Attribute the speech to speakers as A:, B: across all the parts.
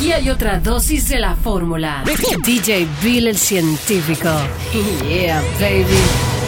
A: Aquí hay otra dosis de la fórmula. DJ Bill el científico. Yeah, baby.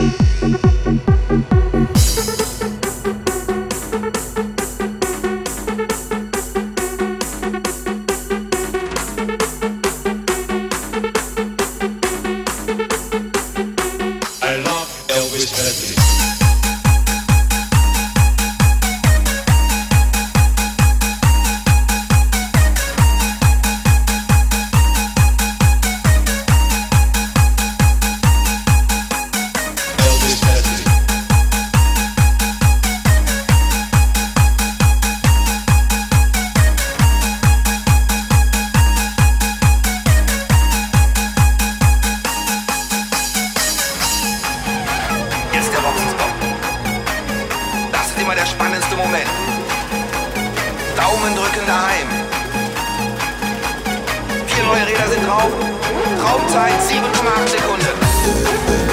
B: I love Elvis Presley. immer der spannendste Moment. Daumen drücken daheim. Vier neue Räder sind drauf. Traumzeit 7,8 Sekunden.